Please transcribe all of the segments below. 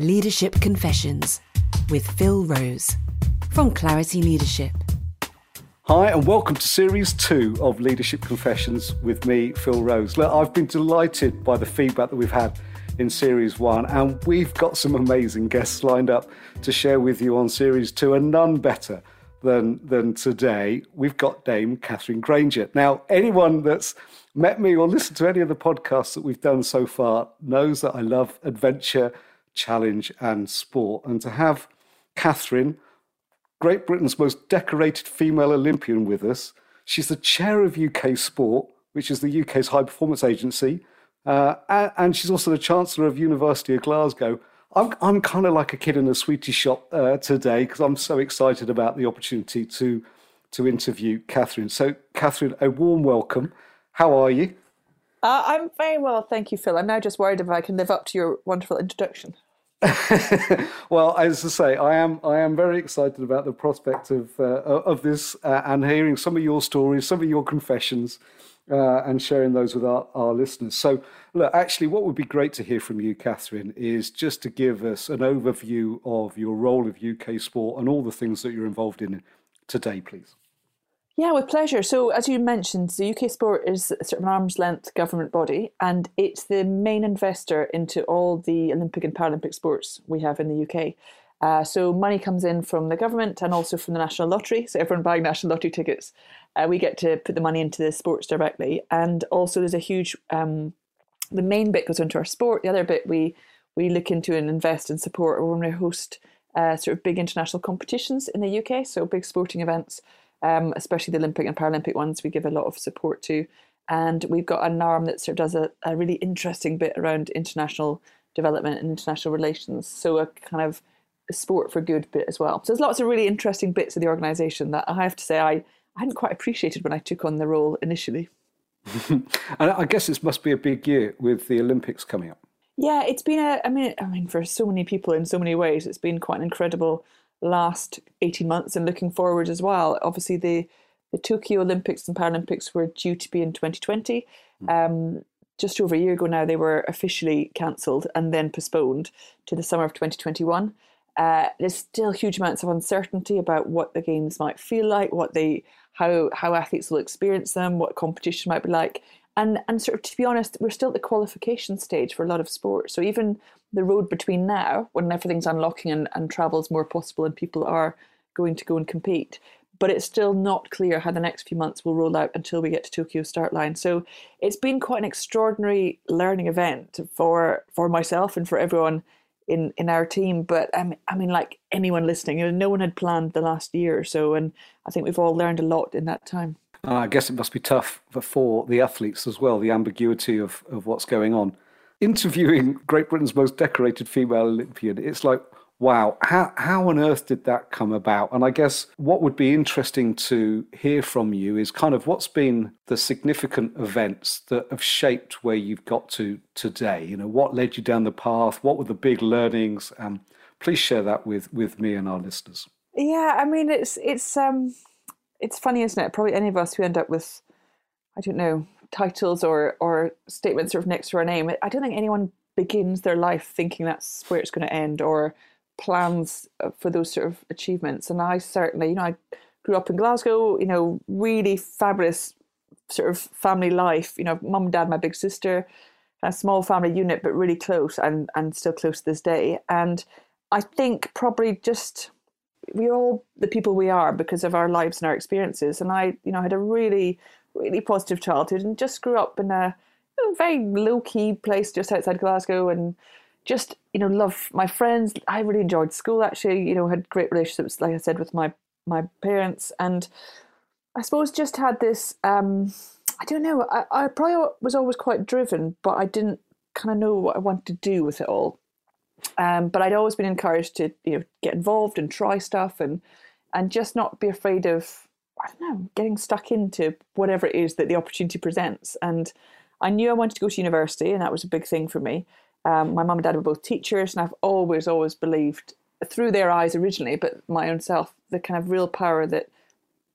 Leadership Confessions with Phil Rose from Clarity Leadership. Hi, and welcome to Series 2 of Leadership Confessions with me, Phil Rose. Look, I've been delighted by the feedback that we've had in Series 1, and we've got some amazing guests lined up to share with you on Series 2, and none better than, than today. We've got Dame Katherine Grainger. Now, anyone that's met me or listened to any of the podcasts that we've done so far knows that I love adventure challenge, and sport. And to have Katherine, Great Britain's most decorated female Olympian, with us, she's the chair of UK Sport, which is the UK's high performance agency, uh, and she's also the Chancellor of University of Glasgow. I'm, I'm kind of like a kid in a sweetie shop uh, today because I'm so excited about the opportunity to to interview Katherine. So, Katherine, a warm welcome. How are you? Uh, I'm very well, thank you, Phil. I'm now just worried if I can live up to your wonderful introduction. well, as I say, I am I am very excited about the prospect of uh, of this uh, and hearing some of your stories, some of your confessions, uh, and sharing those with our, our listeners. So, look, actually, what would be great to hear from you, Katherine, is just to give us an overview of your role of UK sport and all the things that you're involved in today, please. Yeah, with pleasure. So, as you mentioned, the UK Sport is sort of an arm's length government body, and it's the main investor into all the Olympic and Paralympic sports we have in the UK. Uh, so, money comes in from the government and also from the National Lottery. So, everyone buying National Lottery tickets, uh, we get to put the money into the sports directly. And also, there's a huge, um, the main bit goes into our sport. The other bit we we look into and invest and support when we host uh, sort of big international competitions in the UK. So, big sporting events um, especially the Olympic and Paralympic ones, we give a lot of support to. And we've got an arm that sort of does a, a really interesting bit around international development and international relations. So a kind of a sport for good bit as well. So there's lots of really interesting bits of the organisation that I have to say I, I hadn't quite appreciated when I took on the role initially. and I guess this must be a big year with the Olympics coming up. Yeah, it's been a. I mean, I mean, for so many people in so many ways, it's been quite an incredible last 18 months and looking forward as well. Obviously, the, the Tokyo Olympics and Paralympics were due to be in 2020. Hmm. Um, just over a year ago now, they were officially cancelled and then postponed to the summer of 2021. Uh, there's still huge amounts of uncertainty about what the games might feel like, what they, how how athletes will experience them, what competition might be like, and and sort of to be honest, we're still at the qualification stage for a lot of sports. So even the road between now, when everything's unlocking and, and travel's more possible and people are going to go and compete, but it's still not clear how the next few months will roll out until we get to Tokyo start line. So it's been quite an extraordinary learning event for for myself and for everyone in in our team. But I mean, I mean, like anyone listening, no one had planned the last year or so, and I think we've all learned a lot in that time. Uh, I guess it must be tough for, for the athletes as well, the ambiguity of, of what's going on interviewing Great Britain's most decorated female Olympian, it's like, wow, how, how on earth did that come about? And I guess what would be interesting to hear from you is kind of what's been the significant events that have shaped where you've got to today. You know, what led you down the path? What were the big learnings? Um, please share that with, with me and our listeners. Yeah, I mean, it's it's um, it's funny, isn't it? Probably any of us who end up with, I don't know, titles or or statements sort of next to our name. I don't think anyone begins their life thinking that's where it's going to end or plans uh, for those sort of achievements. And I certainly, you know, I grew up in Glasgow. You know, really fabulous sort of family life. You know, mum dad, my big sister, a small family unit, but really close and and still close to this day. And I think probably just we're all the people we are because of our lives and our experiences. And I, you know, had a really really positive childhood and just grew up in a, a very low key place just outside Glasgow and just you know love my friends. I really enjoyed school actually. You know had great relationships like I said with my my parents and I suppose just had this. Um, I don't know. I, I probably was always quite driven, but I didn't kind of know what I wanted to do with it all. Um, but I'd always been encouraged to you know get involved and try stuff and and just not be afraid of I don't know, getting stuck into whatever it is that the opportunity presents. And I knew I wanted to go to university, and that was a big thing for me. Um, my mum and dad were both teachers, and I've always, always believed through their eyes originally, but my own self, the kind of real power that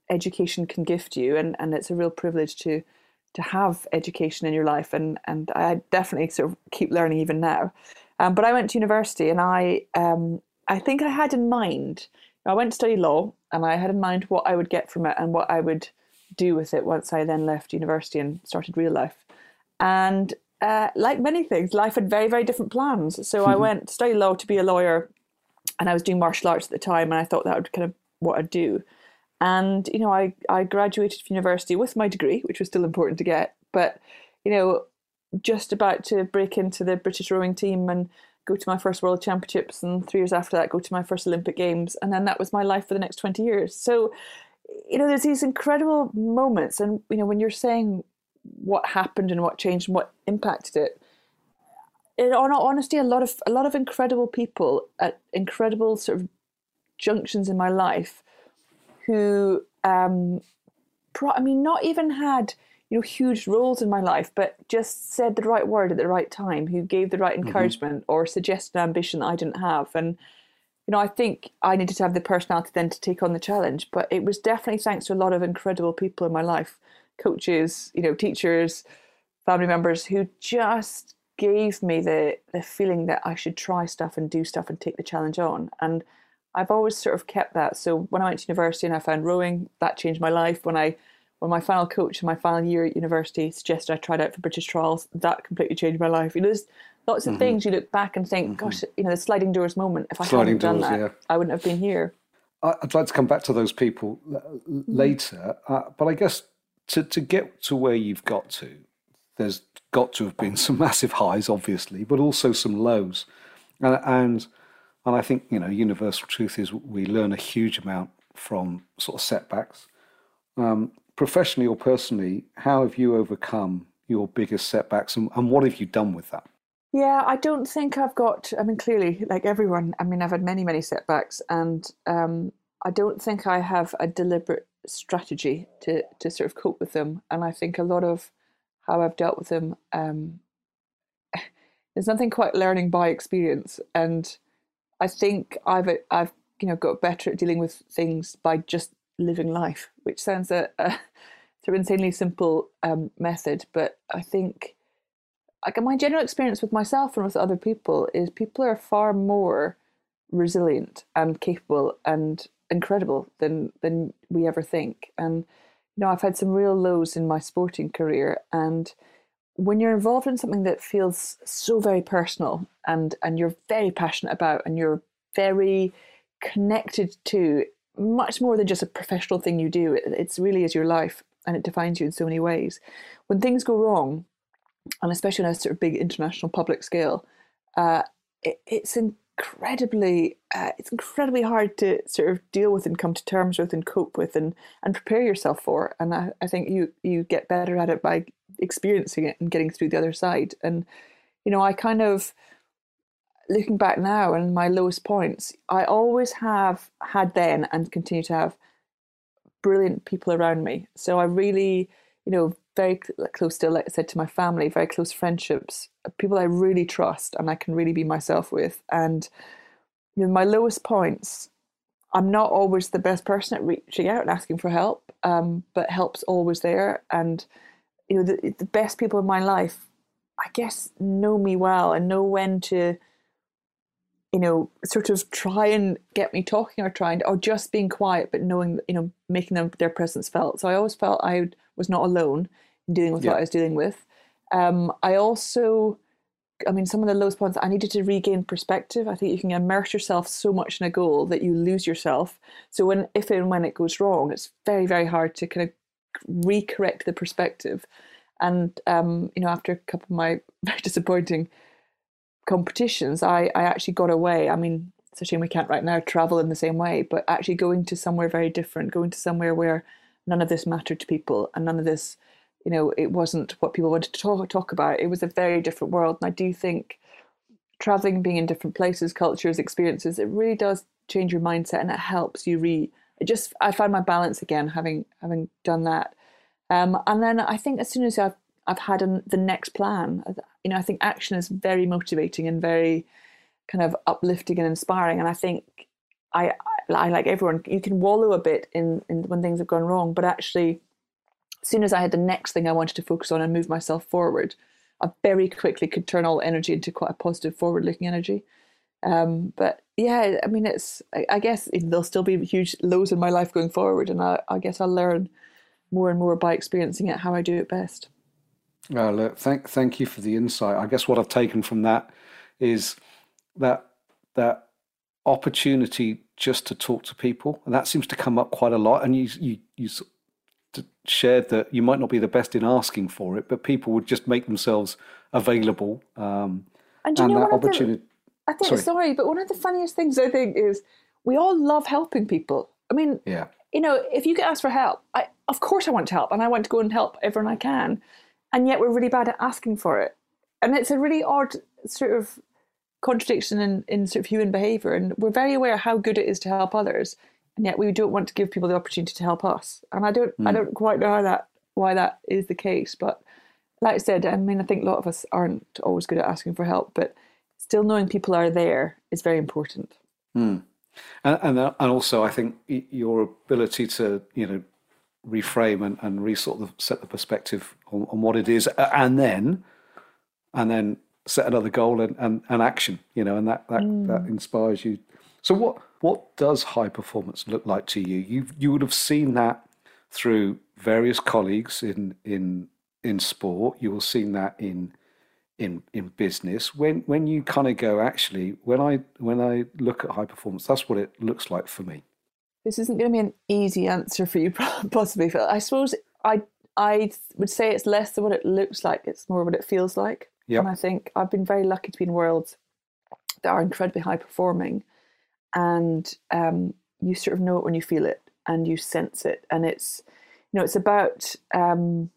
education can gift you, and, and it's a real privilege to to have education in your life, and and I definitely sort of keep learning even now. Um, but I went to university, and I um, I think I had in mind. I went to study law, and I had in mind what I would get from it and what I would do with it once I then left university and started real life. And uh, like many things, life had very, very different plans. So I went to study law to be a lawyer, and I was doing martial arts at the time, and I thought that would kind of what I'd do. And you know, I I graduated from university with my degree, which was still important to get, but you know, just about to break into the British rowing team and go to my first World Championships, and three years after that, go to my first Olympic Games, and then that was my life for the next twenty years. So, you know, there's these incredible moments, and you know, when you're saying what happened and what changed and what impacted it. In honesty, a lot of a lot of incredible people at incredible sort of junctions in my life who um pro- I mean not even had you know huge roles in my life but just said the right word at the right time who gave the right encouragement mm-hmm. or suggested ambition that I didn't have and you know I think I needed to have the personality then to take on the challenge but it was definitely thanks to a lot of incredible people in my life coaches you know teachers family members who just gave me the the feeling that I should try stuff and do stuff and take the challenge on and I've always sort of kept that. So when I went to university and I found rowing, that changed my life. When I when my final coach in my final year at university suggested I tried out for British trials, that completely changed my life. You know, there's lots of mm-hmm. things you look back and think, mm-hmm. gosh, you know, the sliding doors moment. If I sliding hadn't done that, yeah. I wouldn't have been here. I'd like to come back to those people mm-hmm. later, uh, but I guess to to get to where you've got to, there's got to have been some massive highs, obviously, but also some lows, and, and and I think, you know, universal truth is we learn a huge amount from sort of setbacks. Um, professionally or personally, how have you overcome your biggest setbacks and, and what have you done with that? Yeah, I don't think I've got, I mean, clearly, like everyone, I mean, I've had many, many setbacks and um, I don't think I have a deliberate strategy to, to sort of cope with them. And I think a lot of how I've dealt with them, um, there's nothing quite learning by experience. And I think I've I've you know got better at dealing with things by just living life, which sounds a, a sort of insanely simple um, method, but I think like my general experience with myself and with other people is people are far more resilient and capable and incredible than than we ever think. And you know, I've had some real lows in my sporting career, and when you're involved in something that feels so very personal and and you're very passionate about and you're very connected to much more than just a professional thing you do. It, it's really is your life and it defines you in so many ways. When things go wrong and especially on a sort of big international public scale uh, it, it's incredibly uh, it's incredibly hard to sort of deal with and come to terms with and cope with and and prepare yourself for. And I, I think you you get better at it by experiencing it and getting through the other side. And, you know, I kind of, looking back now and my lowest points, I always have had then and continue to have brilliant people around me. So I really, you know, very close to, like I said, to my family, very close friendships, people I really trust and I can really be myself with. And you know, my lowest points, I'm not always the best person at reaching out and asking for help, um, but help's always there. And you know the, the best people in my life i guess know me well and know when to you know sort of try and get me talking or trying or just being quiet but knowing you know making them their presence felt so i always felt i was not alone in dealing with yeah. what i was dealing with um, i also i mean some of the lowest points i needed to regain perspective i think you can immerse yourself so much in a goal that you lose yourself so when if and when it goes wrong it's very very hard to kind of recorrect the perspective. And um, you know, after a couple of my very disappointing competitions, I, I actually got away. I mean, it's a shame we can't right now travel in the same way, but actually going to somewhere very different, going to somewhere where none of this mattered to people and none of this, you know, it wasn't what people wanted to talk, talk about. It was a very different world. And I do think traveling, being in different places, cultures, experiences, it really does change your mindset and it helps you re it just I find my balance again having having done that. Um, and then I think as soon as I've I've had an, the next plan, you know, I think action is very motivating and very kind of uplifting and inspiring. And I think I, I, like everyone, you can wallow a bit in, in when things have gone wrong, but actually, as soon as I had the next thing I wanted to focus on and move myself forward, I very quickly could turn all energy into quite a positive, forward-looking energy. Um, but yeah, I mean, it's I, I guess there'll still be huge lows in my life going forward, and I, I guess I'll learn more and more by experiencing it how I do it best. Oh, look, thank thank you for the insight. I guess what I've taken from that is that that opportunity just to talk to people, and that seems to come up quite a lot. And you you you shared that you might not be the best in asking for it, but people would just make themselves available. Um, and, and that opportunity. I think sorry. sorry, but one of the funniest things I think is we all love helping people. I mean, yeah. You know, if you get asked for help, I of course I want to help, and I want to go and help everyone I can, and yet we're really bad at asking for it, and it's a really odd sort of contradiction in, in sort of human behavior, and we're very aware how good it is to help others, and yet we don't want to give people the opportunity to help us. And I don't, mm. I hmm. don't quite know how that why that is the case, but like I said, I mean, I think a lot of us aren't always good at asking for help, but still knowing people are there is very important. Mm. And, and, and also, I think your ability to you know reframe and, and resort the, set the perspective on, on what it is, and then and then set another goal and, and, and action. You know, and that that, mm. that inspires you. So what what does high performance look like to you? You you would have seen that through various colleagues in in in sport. You will have seen that in in in business when when you kind of go actually when i when i look at high performance that's what it looks like for me this isn't going to be an easy answer for you possibly phil i suppose i i would say it's less than what it looks like it's more what it feels like yep. and i think i've been very lucky to be in worlds that are incredibly high performing and um, you sort of know it when you feel it and you sense it and it's you know it's about um,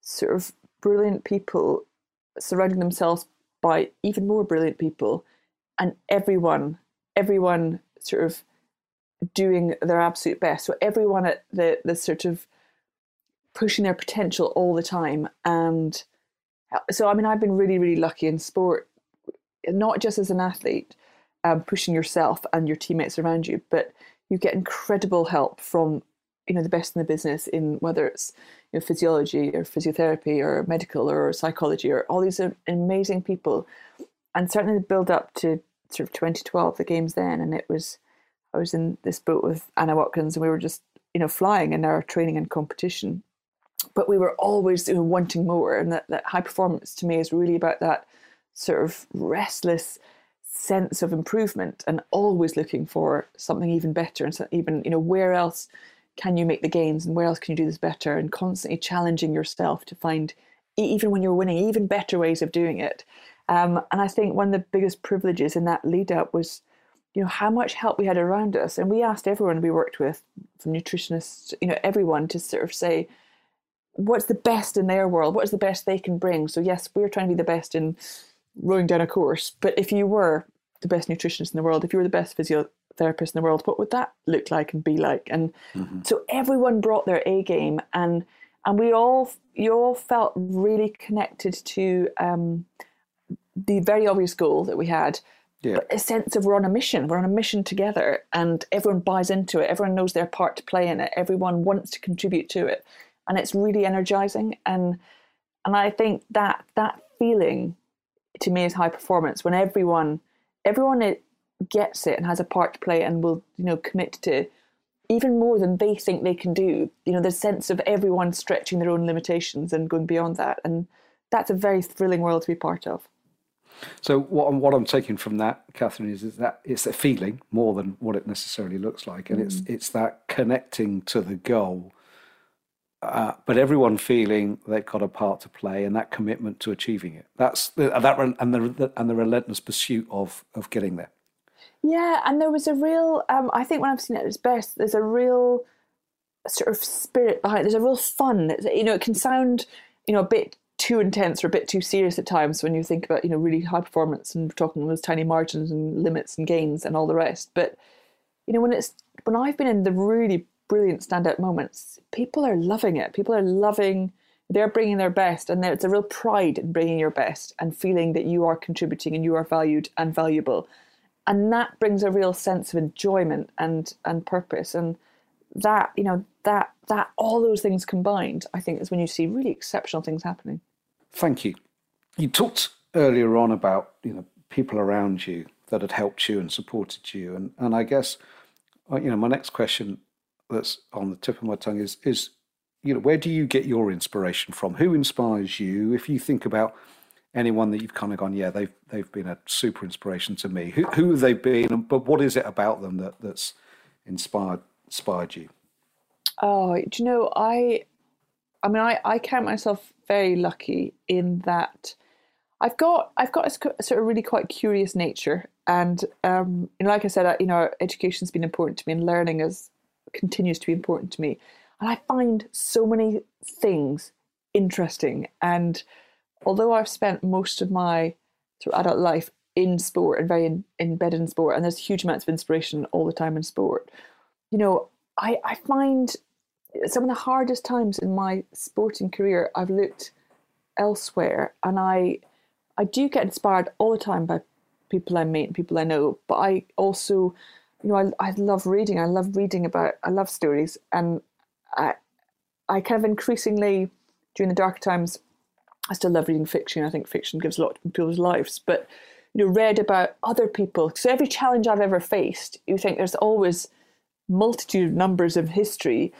sort of brilliant people surrounding themselves by even more brilliant people and everyone everyone sort of doing their absolute best. So everyone at the the sort of pushing their potential all the time. And uh, so i mean i've been really really lucky in sport not just as an athlete um, pushing yourself and your teammates around you but you get incredible help from you know the best in the business in whether it's you know, physiology or physiotherapy or medical or psychology or all these amazing people. And certainly the build up to sort of 2012 the games then and it was i was in this boat with anna watkins and we were just you know flying in our training and competition. But we were always you know, wanting more. And that, that high performance to me is really about that sort of restless sense of improvement and always looking for something even better and so even you know where else can you make the gains and where else can you do this better? And constantly challenging yourself to find even when you're winning even better ways of doing it. Um, and i think one of the biggest privileges in that lead up was you know how much help we had around us and we asked everyone we worked with from nutritionists you know everyone to sort of say what's the best in their world what is the best they can bring so yes we're trying to be the best in rowing down a course but if you were the best nutritionist in the world if you were the best physiotherapist in the world, what would that look like and be like? And mm-hmm. so everyone brought their A game, and and we all you all felt really connected to um, the very obvious goal that we had. Yeah. a sense of we're on a mission. We're on a mission together, and everyone buys into it. Everyone knows their part to play in it. Everyone wants to contribute to it, and it's really energizing. And and I think that that feeling to me is high performance when everyone everyone gets it and has a part to play and will you know commit to even more than they think they can do you know the sense of everyone stretching their own limitations and going beyond that and that's a very thrilling world to be part of so what I'm, what I'm taking from that, Katherine, is, is that it's a feeling more than what it necessarily looks like, and mm. it's it's that connecting to the goal, uh, but everyone feeling they've got a part to play and that commitment to achieving it. That's the, that and the and the relentless pursuit of of getting there. Yeah, and there was a real. Um, I think when I've seen it at its best, there's a real sort of spirit behind. It. There's a real fun. You know, it can sound you know a bit too intense or a bit too serious at times when you think about you know really high performance and talking those tiny margins and limits and gains and all the rest. But you know when it's when I've been in the really brilliant standout moments, people are loving it. People are loving. They're bringing their best, and it's a real pride in bringing your best and feeling that you are contributing and you are valued and valuable and that brings a real sense of enjoyment and and purpose and that you know that that all those things combined i think is when you see really exceptional things happening thank you you talked earlier on about you know people around you that had helped you and supported you, and and I guess uh, you know my next question that's on the tip of my tongue is is you know where do you get your inspiration from? Who inspires you? If you think about anyone that you've kind of gone, yeah, they've they've been a super inspiration to me. Who who have they been? But what is it about them that that's inspired inspired you? Oh, do you know I? I mean, I I count myself very lucky in that I've got I've got a, sort of really quite curious nature, and um, you know, like I said, you know, education's been important to me, and learning is continues to be important to me, and I find so many things interesting. And although I've spent most of my sort of adult life in sport and very in, embedded in sport, and there's huge amounts of inspiration all the time in sport, you know, I I find some of the hardest times in my sporting career I've looked elsewhere, and I I do get inspired all the time by people I meet and people I know, but I also, you know, I, I love reading. I love reading about, I love stories. And I, I kind of increasingly, during the darker times, I still love reading fiction. I think fiction gives a lot to people's lives, but, you know, read about other people. So every challenge I've ever faced, you think there's always multitude of numbers of history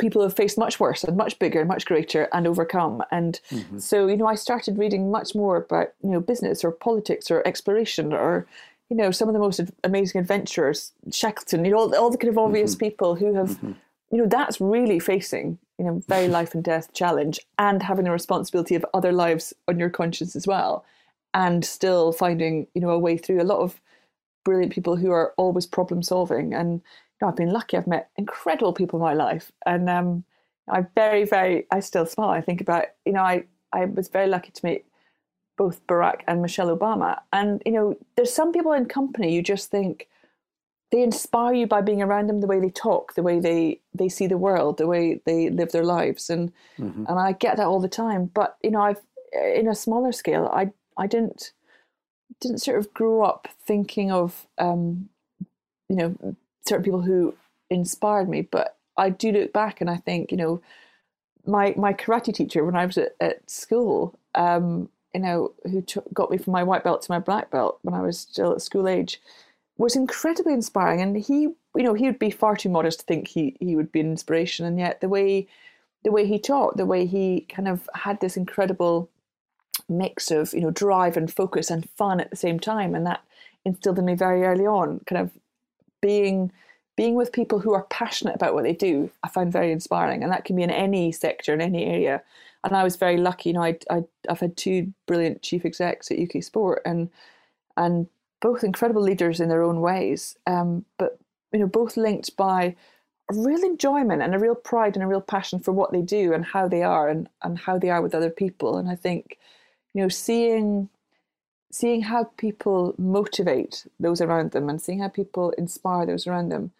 people have faced much worse and much bigger and much greater and overcome. And mm-hmm. so, you know, I started reading much more about, you know, business or politics or exploration or, you know, some of the most amazing adventurers, Shackleton, you know, all, all the kind of obvious mm-hmm. people who have, mm-hmm. you know, that's really facing, you know, very life and death challenge and having the responsibility of other lives on your conscience as well. And still finding, you know, a way through a lot of brilliant people who are always problem solving and I've been lucky. I've met incredible people in my life, and um, I very, very, I still smile. I think about, you know, I I was very lucky to meet both Barack and Michelle Obama, and you know, there's some people in company you just think they inspire you by being around them, the way they talk, the way they they see the world, the way they live their lives, and mm-hmm. and I get that all the time. But you know, I've in a smaller scale, I I didn't didn't sort of grow up thinking of um, you know certain people who inspired me. But I do look back and I think, you know, my my karate teacher when I was at, at school, um, you know, who got me from my white belt to my black belt when I was still at school age, was incredibly inspiring. And he, you know, he would be far too modest to think he he would be an inspiration, and yet the way the way he taught, the way he kind of had this incredible mix of you know drive and focus and fun at the same time, and that instilled in me very early on, kind of being being with people who are passionate about what they do, I find very inspiring, and that can be in any sector, in any area. And I was very lucky. You know, I, I I've had two brilliant chief execs at UK Sport, and and both incredible leaders in their own ways. Um, but you know, both linked by a real enjoyment and a real pride and a real passion for what they do and how they are and and how they are with other people. And I think, you know, seeing seeing how people motivate those around them and seeing how people inspire those around them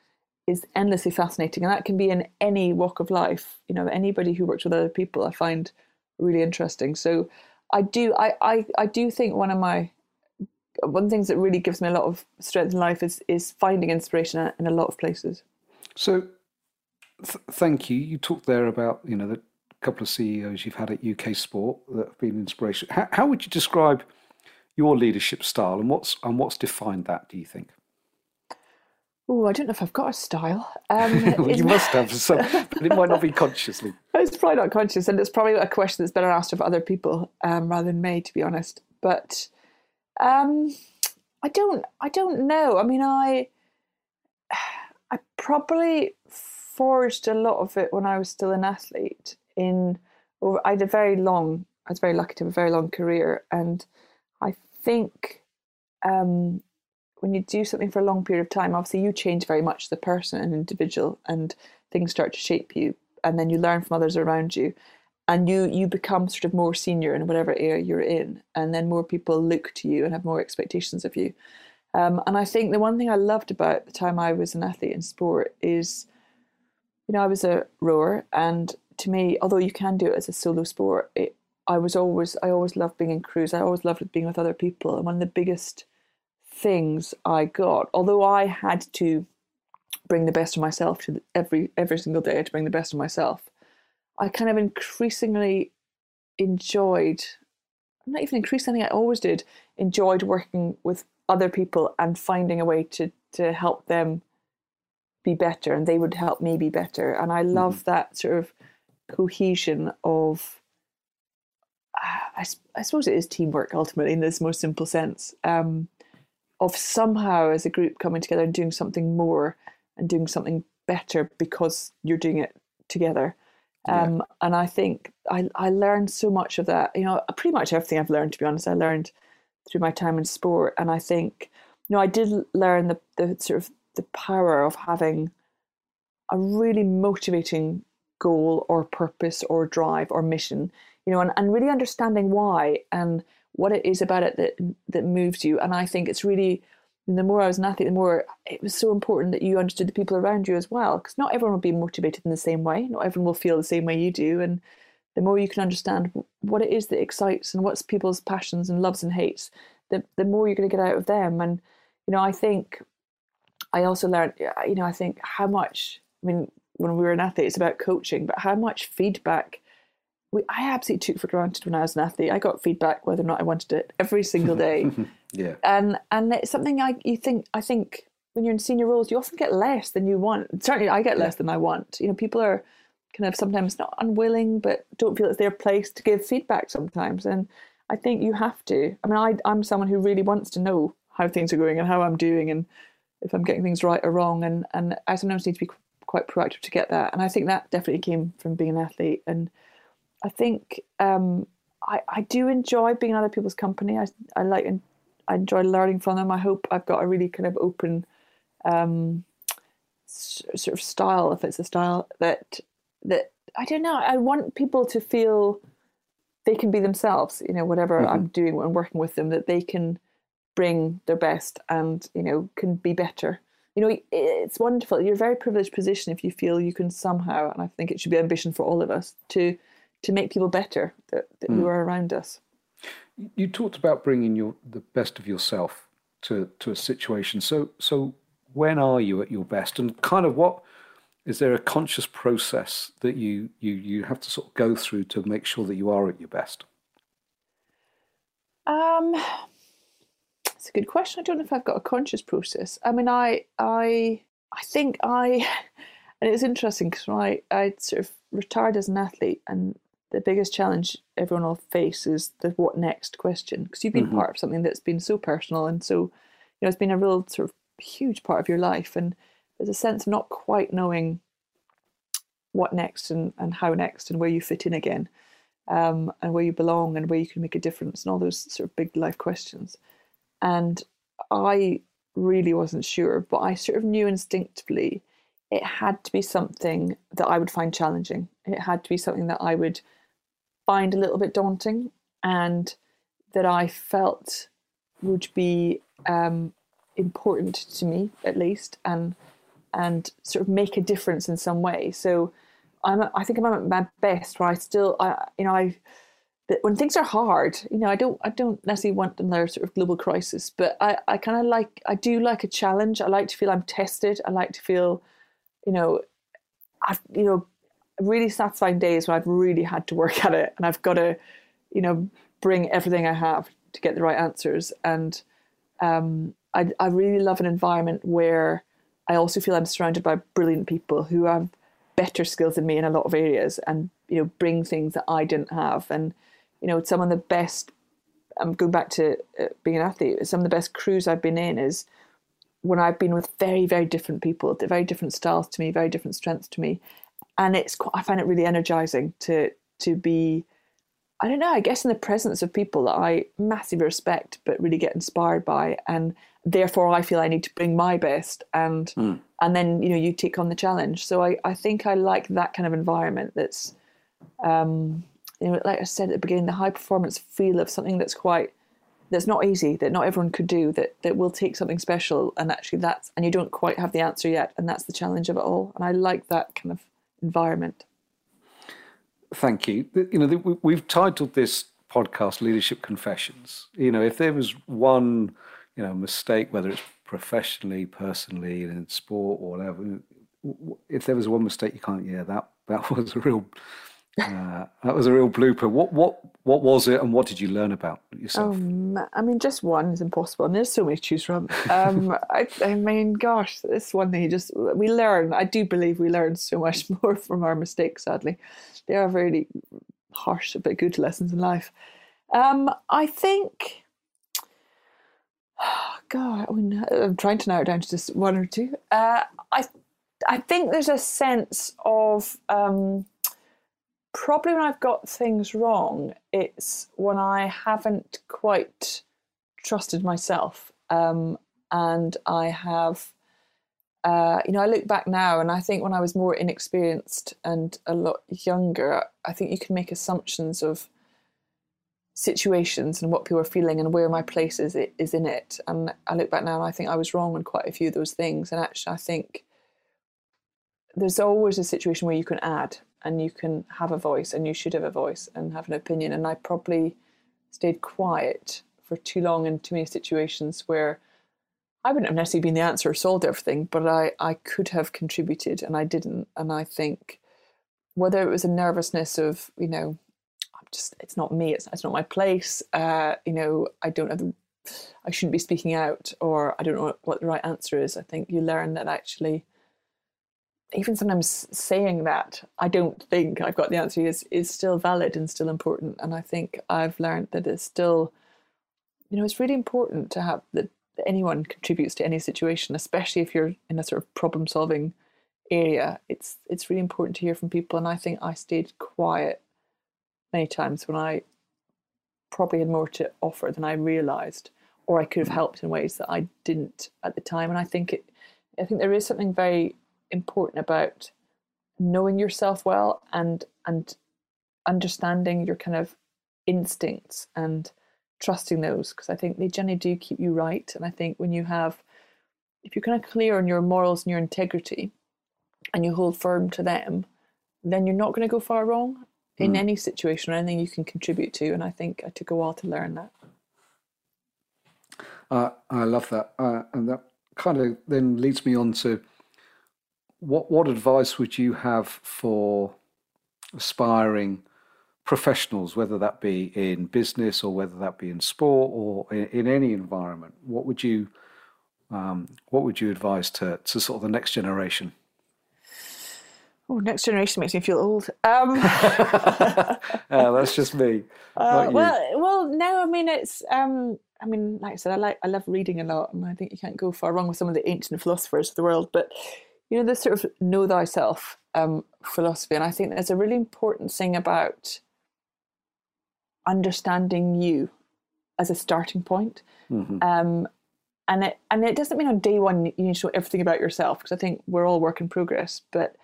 is endlessly fascinating. And that can be in any walk of life. You know anybody who works with other people i find really interesting. So i do i i, I do think one of my one of the things that really gives me a lot of strength in life is is finding inspiration in a lot of places. So th- thank you. You talked there about you know the couple of ceos you've had at uk sport that have been inspiration. How, how would you describe your leadership style and what's and what's defined that? Do you think? Oh, I don't know if I've got a style. Um, well, you must have some, but it might not be consciously. It's probably not conscious, and it's probably a question that's better asked of other people um, rather than me, to be honest. But um, I don't, I don't know. I mean, I, I probably forged a lot of it when I was still an athlete. In, I had a very long, I was very lucky to have a very long career, and I think um, when you do something for a long period of time, obviously you change very much the person and individual, and things start to shape you, and then you learn from others around you, and you you become sort of more senior in whatever area you're in, and then more people look to you and have more expectations of you. Um, and I think the one thing I loved about the time I was an athlete in sport is, you know, I was a rower, and to me, although you can do it as a solo sport, it I was always I always loved being in crews. I always loved being with other people. And one of the biggest things I got, although I had to bring the best of myself to every every single day, to bring the best of myself, I kind of increasingly enjoyed not even increasingly, I always did, enjoyed working with other people and finding a way to to help them be better and they would help me be better. And I love mm-hmm. that sort of cohesion of I, I, suppose it is teamwork ultimately in this most simple sense um, of somehow as a group coming together and doing something more and doing something better because you're doing it together. Um, yeah. And I think I, I learned so much of that. You know, pretty much everything I've learned, to be honest, I learned through my time in sport. And I think, you know, I did learn the, the sort of the power of having a really motivating goal or purpose or drive or mission, you know, and, and really understanding why and what it is about it that that moves you. And I think it's really the more I was an athlete, the more it was so important that you understood the people around you as well. Because not everyone will be motivated in the same way. Not everyone will feel the same way you do. And the more you can understand what it is that excites and what's people's passions and loves and hates, the the more you're going to get out of them. And you know, I think I also learned, you know, I think how much. I mean, when we were an athlete, it's about coaching, but how much feedback we, I absolutely took for granted when I was an athlete. I got feedback whether or not I wanted it every single day. yeah. And and it's something I you think I think when you're in senior roles, you often get less than you want. Certainly, I get less than I want. You know, people are kind of sometimes not unwilling, but don't feel it's their place to give feedback sometimes. And I think you have to. I mean, I, I'm someone who really wants to know how things are going and how I'm doing and if I'm getting things right or wrong. And and I sometimes need to be quite proactive to get that. And I think that definitely came from being an athlete and I think um, I, I do enjoy being in other people's company. I, I like and I enjoy learning from them. I hope I've got a really kind of open um, sort of style, if it's a style that that I don't know. I want people to feel they can be themselves. You know, whatever mm-hmm. I'm doing when working with them, that they can bring their best and you know can be better. You know, it's wonderful. You're a very privileged position if you feel you can somehow, and I think it should be ambition for all of us to to make people better that, that mm. who are around us. You talked about bringing your the best of yourself to to a situation. So so when are you at your best, and kind of what is there a conscious process that you you you have to sort of go through to make sure that you are at your best? Um, it's a good question. I don't know if I've got a conscious process. I mean, I I I think I, and it's interesting because I I sort of retired as an athlete, and the biggest challenge everyone will face is the what next question because you've been mm-hmm. part of something that's been so personal and so you know it's been a real sort of huge part of your life and there's a sense of not quite knowing what next and, and how next and where you fit in again um, and where you belong and where you can make a difference and all those sort of big life questions and i really wasn't sure but i sort of knew instinctively it had to be something that i would find challenging it had to be something that i would find a little bit daunting and that I felt would be um, important to me at least and and sort of make a difference in some way. So I'm I think I'm at my best where I still I you know I when things are hard, you know, I don't I don't necessarily want another sort of global crisis, but I, I kind of like I do like a challenge. I like to feel I'm tested. I like to feel, you know, I've you know really satisfying days when I've really had to work at it and I've got to, you know, bring everything I have to get the right answers. And um, I, I really love an environment where I also feel I'm surrounded by brilliant people who have better skills than me in a lot of areas and, you know, bring things that I didn't have. And, you know, some of the best, I'm going back to uh, being an athlete, some of the best crews I've been in is when I've been with very, very different people, very different styles to me, very different strengths to me and it's I find it really energizing to to be I don't know I guess in the presence of people that I massively respect but really get inspired by. And therefore I feel I need to bring my best and mm. and then you know you take on the challenge. So I, I think I like that kind of environment that's um, you know like I said at the beginning the high performance feel of something that's quite that's not easy that not everyone could do that that will take something special. And actually that's and you don't quite have the answer yet. And that's the challenge of it all. And I like that kind of environment. Thank you. You know, we've titled this podcast "Leadership Confessions." You know, if there was one, you know, mistake, whether it's professionally, personally, in sport or whatever, if there was one mistake you can't, yeah, that that was a real Uh, that was a real blooper. What what what was it, and what did you learn about yourself? Um, I mean, just one is impossible, and there's so many to choose from. Um, I, I mean, gosh, this one thing you just we learn. I do believe we learn so much more from our mistakes. Sadly, they are really harsh but good lessons in life. Um, I think. God, I mean, I'm trying to narrow it down to just one or two. Uh, I, I think there's a sense of um, probably when I've got things wrong, it's when I haven't quite trusted myself. Um, and I have, uh, you know, I look back now and I think when I was more inexperienced and a lot younger, I think you can make assumptions of situations and what people are feeling and where my place is, is in it. And I look back now and I think I was wrong on quite a few of those things. And actually, I think there's always a situation where you can add and you can have a voice and you should have a voice and have an opinion. And I probably stayed quiet for too long in too many situations where I wouldn't have necessarily been the answer or solved everything, but I, I could have contributed and I didn't. And I think whether it was a nervousness of, you know, I'm just, it's not me, it's, it's not my place, uh, you know, I don't have, I shouldn't be speaking out or I don't know what the right answer is. I think you learn that actually even sometimes saying that I don't think I've got the answer is is still valid and still important. And I think I've learned that it's still, you know, it's really important to have that anyone contributes to any situation, especially if you're in a sort of problem solving area. It's it's really important to hear from people. And I think I stayed quiet many times when I probably had more to offer than I realized, or I could have helped in ways that I didn't at the time. And I think it I think there is something very important about knowing yourself well and and understanding your kind of instincts and trusting those because I think they generally do keep you right. And I think when you have, if you're kind of clear on your morals and your integrity and you hold firm to them, then you're not going to go far wrong in mm. any situation or anything you can contribute to. And I think I took a while to learn that. Uh, I love that. Uh, and that kind of then leads me on to what what advice would you have for aspiring professionals, whether that be in business or whether that be in sport or in, in any environment? What would you um, what would you advise to to sort of the next generation? Oh, next generation makes me feel old. Um, uh, that's just me. Uh, well, well, no. I mean, it's. Um, I mean, like I said, I like I love reading a lot, and I think you can't go far wrong with some of the ancient philosophers of the world. But you know, this sort of know thyself um, philosophy. And I think there's a really important thing about understanding you as a starting point. Mm-hmm. Um, and it and it doesn't mean on day one you need to know everything about yourself because I think we're all work in progress. But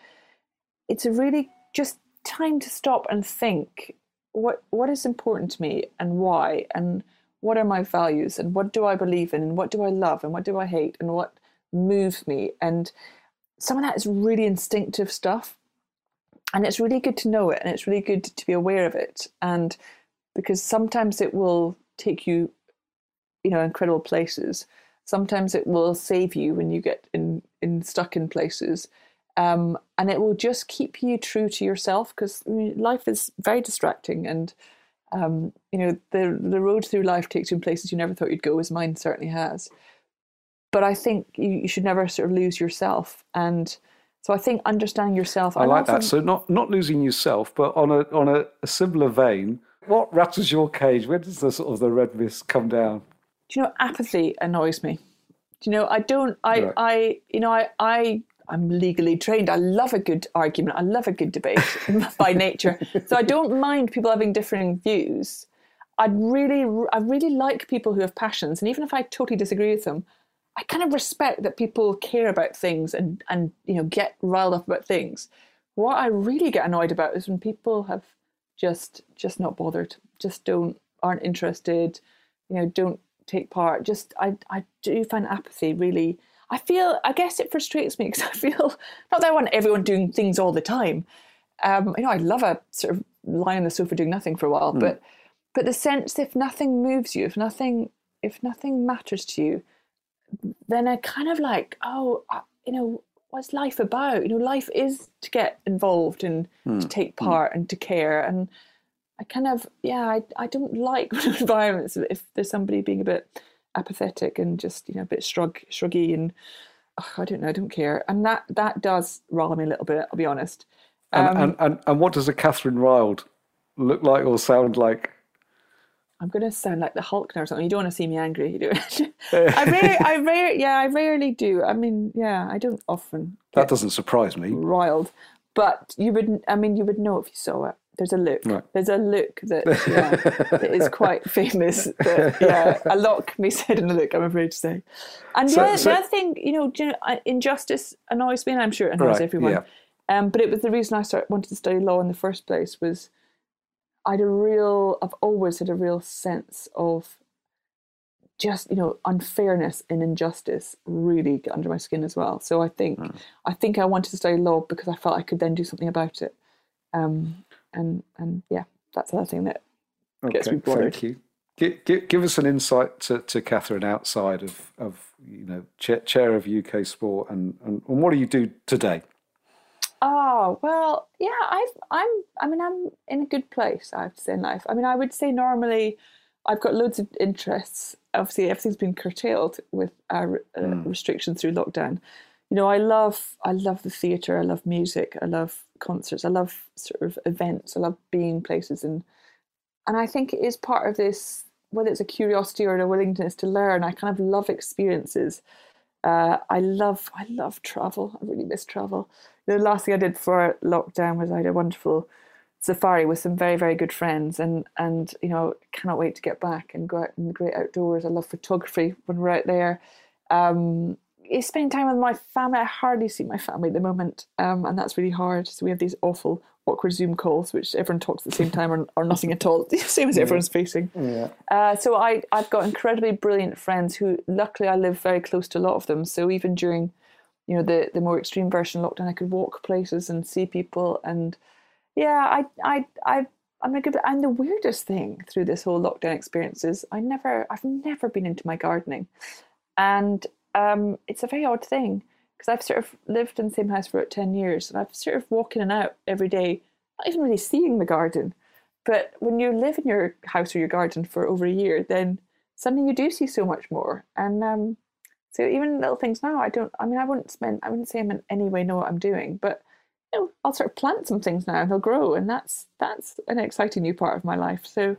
it's a really just time to stop and think what what is important to me and why and what are my values and what do I believe in and what do I love and what do I hate and what moves me and some of that is really instinctive stuff and it's really good to know it and it's really good to be aware of it and because sometimes it will take you you know incredible places. Sometimes it will save you when you get in in stuck in places um, and it will just keep you true to yourself because I mean, life is very distracting and um, you know the the road through life takes you in places you never thought you'd go as mine certainly has but I think you, you should never sort of lose yourself. And so I think understanding yourself. I like often, that. So not not losing yourself, but on a on a, a, similar vein. What rattles your cage? Where does the sort of the red mist come down? Do you know apathy annoys me? Do you know I don't I right. I you know I I I'm legally trained. I love a good argument. I love a good debate by nature. So I don't mind people having differing views. I'd really, I really like people who have passions, and even if I totally disagree with them, I kind of respect that people care about things and and you know get riled up about things. What I really get annoyed about is when people have just just not bothered, just don't aren't interested, you know, don't take part. Just I I do find apathy really. I feel I guess it frustrates me because I feel not that I want everyone doing things all the time. Um, you know, I love a sort of lie on the sofa doing nothing for a while, mm. but but the sense if nothing moves you, if nothing if nothing matters to you, then I kind of like, oh, you know, what's life about? You know, life is to get involved and to take part and to care. And I kind of, yeah, I, I don't like environments if there's somebody being a bit apathetic and just, you know, a bit shrug, shruggy and ugh, I don't know, I don't care. And that, that does rile me a little bit, I'll be honest. And, Um, and, and, and what does a Catherine Wilde look like or sound like? I'm going to sound like the Hulk now or something. You don't want to see me angry. You do. I rarely, I rare, yeah, I rarely do. I mean, yeah, I don't often That doesn't surprise me. riled, but you would. I mean, you would know if you saw it. There's a look. Right. There's a look that, yeah, that is quite famous. That, yeah, a lot can be said in a look. I'm afraid to say. And So- the, other, so- the other thing, you know, do you know, injustice annoys me, and I'm sure it annoys Right, everyone. yeah. Um, but it was the reason I started wanted to study law in the first place was I had a real, I've always had a real sense of just you know unfairness and injustice really get under my skin as well. So I think Hmm. I think I wanted to study law because I felt I could then do something about it. Um, and and yeah, that's the other thing that gets me bothered. thank you. Give, give, give us an insight to, to Katherine outside of, of you know chair, chair of UK sport and, and, and what do you do today? Oh well, yeah. I've I'm I mean I'm in a good place. I have to say in life. I mean I would say normally I've got loads of interests. Obviously everything's been curtailed with our uh, restrictions through lockdown. You know I love I love the theatre. I love music. I love concerts. I love sort of events. I love being places and and I think it is part of this whether it's a curiosity or a willingness to learn. I kind of love experiences. Uh, I love I love travel. I really miss travel. The last thing I did for lockdown was I had a wonderful safari with some very very good friends, and and you know cannot wait to get back and go out in the great outdoors. I love photography when we're out there. Um, spending time with my family. I hardly see my family at the moment, um, and that's really hard. So we have these awful awkward Zoom calls, which everyone talks at the same time or, or nothing at all, The same as everyone's facing. Yeah. Uh, so I, I've got incredibly brilliant friends who, luckily, I live very close to a lot of them. So even during, you know, the the more extreme version of lockdown, I could walk places and see people. And yeah, I I I I'm a good. And the weirdest thing through this whole lockdown experience is I never I've never been into my gardening, and um, it's a very odd thing because I've sort of lived in the same house for about ten years, and I've sort of walk in and out every day, not even really seeing the garden. But when you live in your house or your garden for over a year, then suddenly you do see so much more. And um, so even little things now, I don't. I mean, I wouldn't spend. I wouldn't say I'm in any way know what I'm doing, but you know, I'll sort of plant some things now and they'll grow, and that's that's an exciting new part of my life. So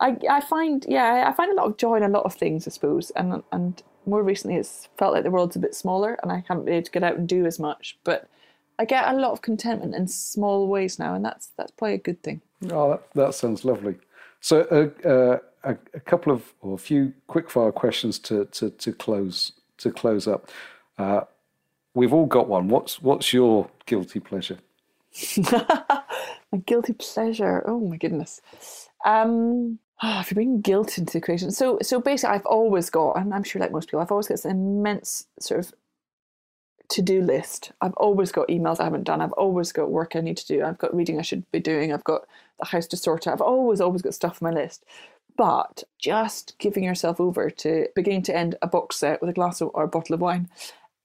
I I find yeah I find a lot of joy in a lot of things, I suppose, and and more recently it's felt like the world's a bit smaller and I haven't been able to get out and do as much, but I get a lot of contentment in small ways now, and that's that's probably a good thing. Oh, that, that sounds lovely. So, uh, uh, a, a couple of or a few quickfire questions to, to, to close to close up. Uh, we've all got one. What's what's your guilty pleasure? My guilty pleasure. Oh my goodness. Um, oh, if you bring guilt into the equation, so so basically, I've always got, and I'm sure like most people, I've always got this immense sort of to-do list. I've always got emails I haven't done. I've always got work I need to do. I've got reading I should be doing. I've got the house to sort out. I've always always got stuff on my list. But just giving yourself over to beginning to end a box set with a glass of, or a bottle of wine,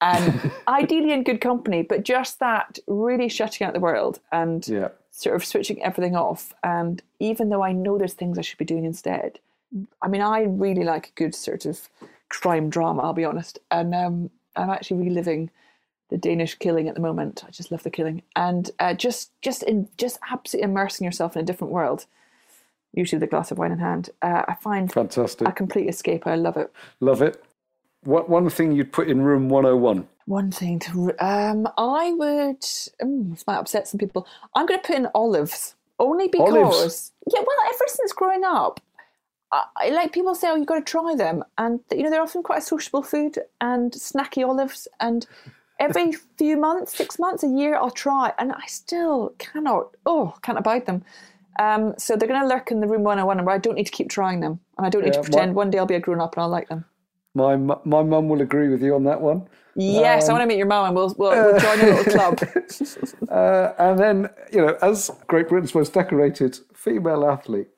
and ideally in good company, but just that really shutting out the world and Yeah. Sort of switching everything off. And even though I know there's things I should be doing instead, I mean, I really like a good sort of crime drama, I'll be honest. And um, I'm actually reliving the Danish killing at the moment. I just love the killing. And uh, just just in just absolutely immersing yourself in a different world, usually with a glass of wine in hand, uh, I find Fantastic. a complete escape. I love it. Love it. What one thing you'd put in room 101? One thing to, re- um, I would, mm, this might upset some people. I'm going to put in olives only because, Olives? yeah, well, ever since growing up, I, like people say, oh, you've got to try them, and you know they're often quite a sociable food and snacky olives, and every few months, six months, a year, I'll try, and I still cannot, oh, can't abide them. Um, so they're going to lurk in the room 101, where I don't need to keep trying them, and I don't need Yeah, to pretend one day I'll be a grown up and I'll like them. My my mum will agree with you on that one. Yes, I want to meet your mum, and we'll, we'll, we'll join a little club. Uh, and then, you know, as Great Britain's most decorated female athlete,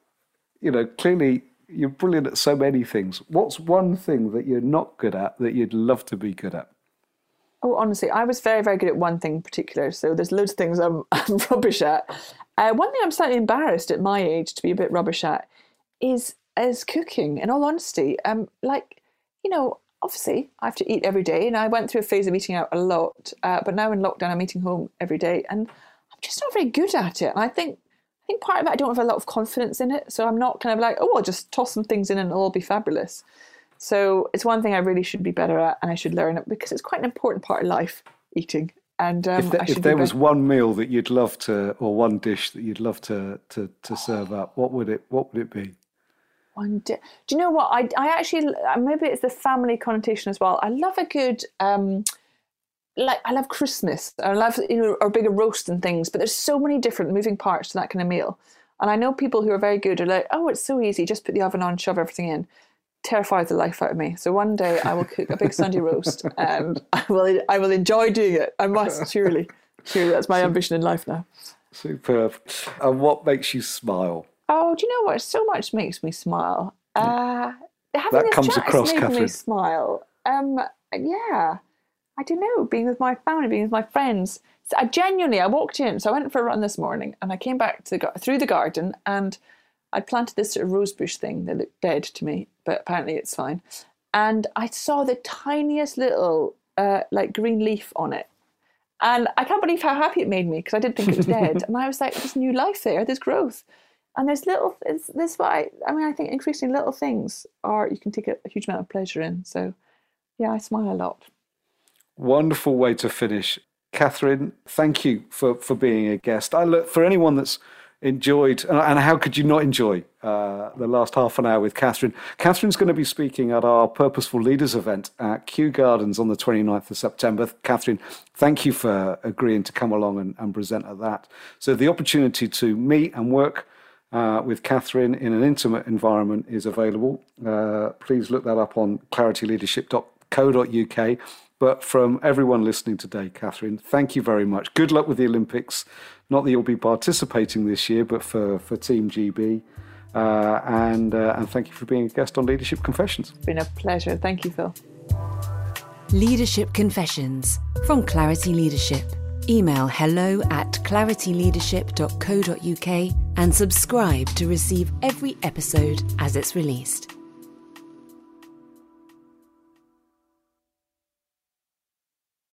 you know, clearly you're brilliant at so many things. What's one thing that you're not good at that you'd love to be good at? Oh, honestly, I was very, very good at one thing in particular. So there's loads of things I'm, I'm rubbish at. Uh, one thing I'm slightly embarrassed at my age to be a bit rubbish at is is cooking. In all honesty, um, like you know, obviously I have to eat every day, and I went through a phase of eating out a lot. Uh, but now in lockdown, I'm eating home every day, and I'm just not very good at it. And I think I think part of it I don't have a lot of confidence in it, so I'm not kind of like, oh, I'll just toss some things in and it'll all be fabulous. So it's one thing I really should be better at, and I should learn it because it's quite an important part of life, eating. And um, if, there, if there was one meal that you'd love to, or one dish that you'd love to to, to serve up, what would it what would it be? One di- Do you know what? I I actually uh, maybe it's the family connotation as well. I love a good. Um, like I love Christmas. I love you know or bigger roast and things, but there's so many different moving parts to that kind of meal. And I know people who are very good are like, oh, it's so easy, just put the oven on, shove everything in terrifies the life out of me. So one day I will cook a big Sunday roast and I will I will enjoy doing it. I must surely. Surely that's my ambition in life now. Superb. And what makes you smile? Oh, do you know what? So much makes me smile. Uh, having that this comes chat across, has made Katherine. me smile. Um, yeah. I don't know, being with my family, being with my friends. So I genuinely, I walked in, so I went for a run this morning, and I came back to the, through the garden, and I'd planted this sort of rose bush thing that looked dead to me, but apparently it's fine. And I saw the tiniest little uh, like green leaf on it. And I can't believe how happy it made me because I did think it was dead. and I was like, there's new life there, there's growth. And there's little, it's, this what I, I mean, I think increasingly little things are, you can take a, a huge amount of pleasure in. So yeah, I smile a lot. Wonderful way to finish. Katherine, thank you for, for being a guest. I look for anyone that's enjoyed, and, and how could you not enjoy uh, the last half an hour with Katherine? Katherine's going to be speaking at our Purposeful Leaders event at Kew Gardens on the 29th of September. Katherine, thank you for agreeing to come along and, and present at that. So, the opportunity to meet and work uh, with Katherine in an intimate environment is available. Uh, please look that up on clarityleadership.co.uk. But from everyone listening today, Katherine, thank you very much. Good luck with the Olympics. Not that you'll be participating this year, but for, for Team GB. Uh, and, uh, and thank you for being a guest on Leadership Confessions. It's been a pleasure. Thank you, Phil. Leadership Confessions from Clarity Leadership. Email hello at clarityleadership.co.uk and subscribe to receive every episode as it's released.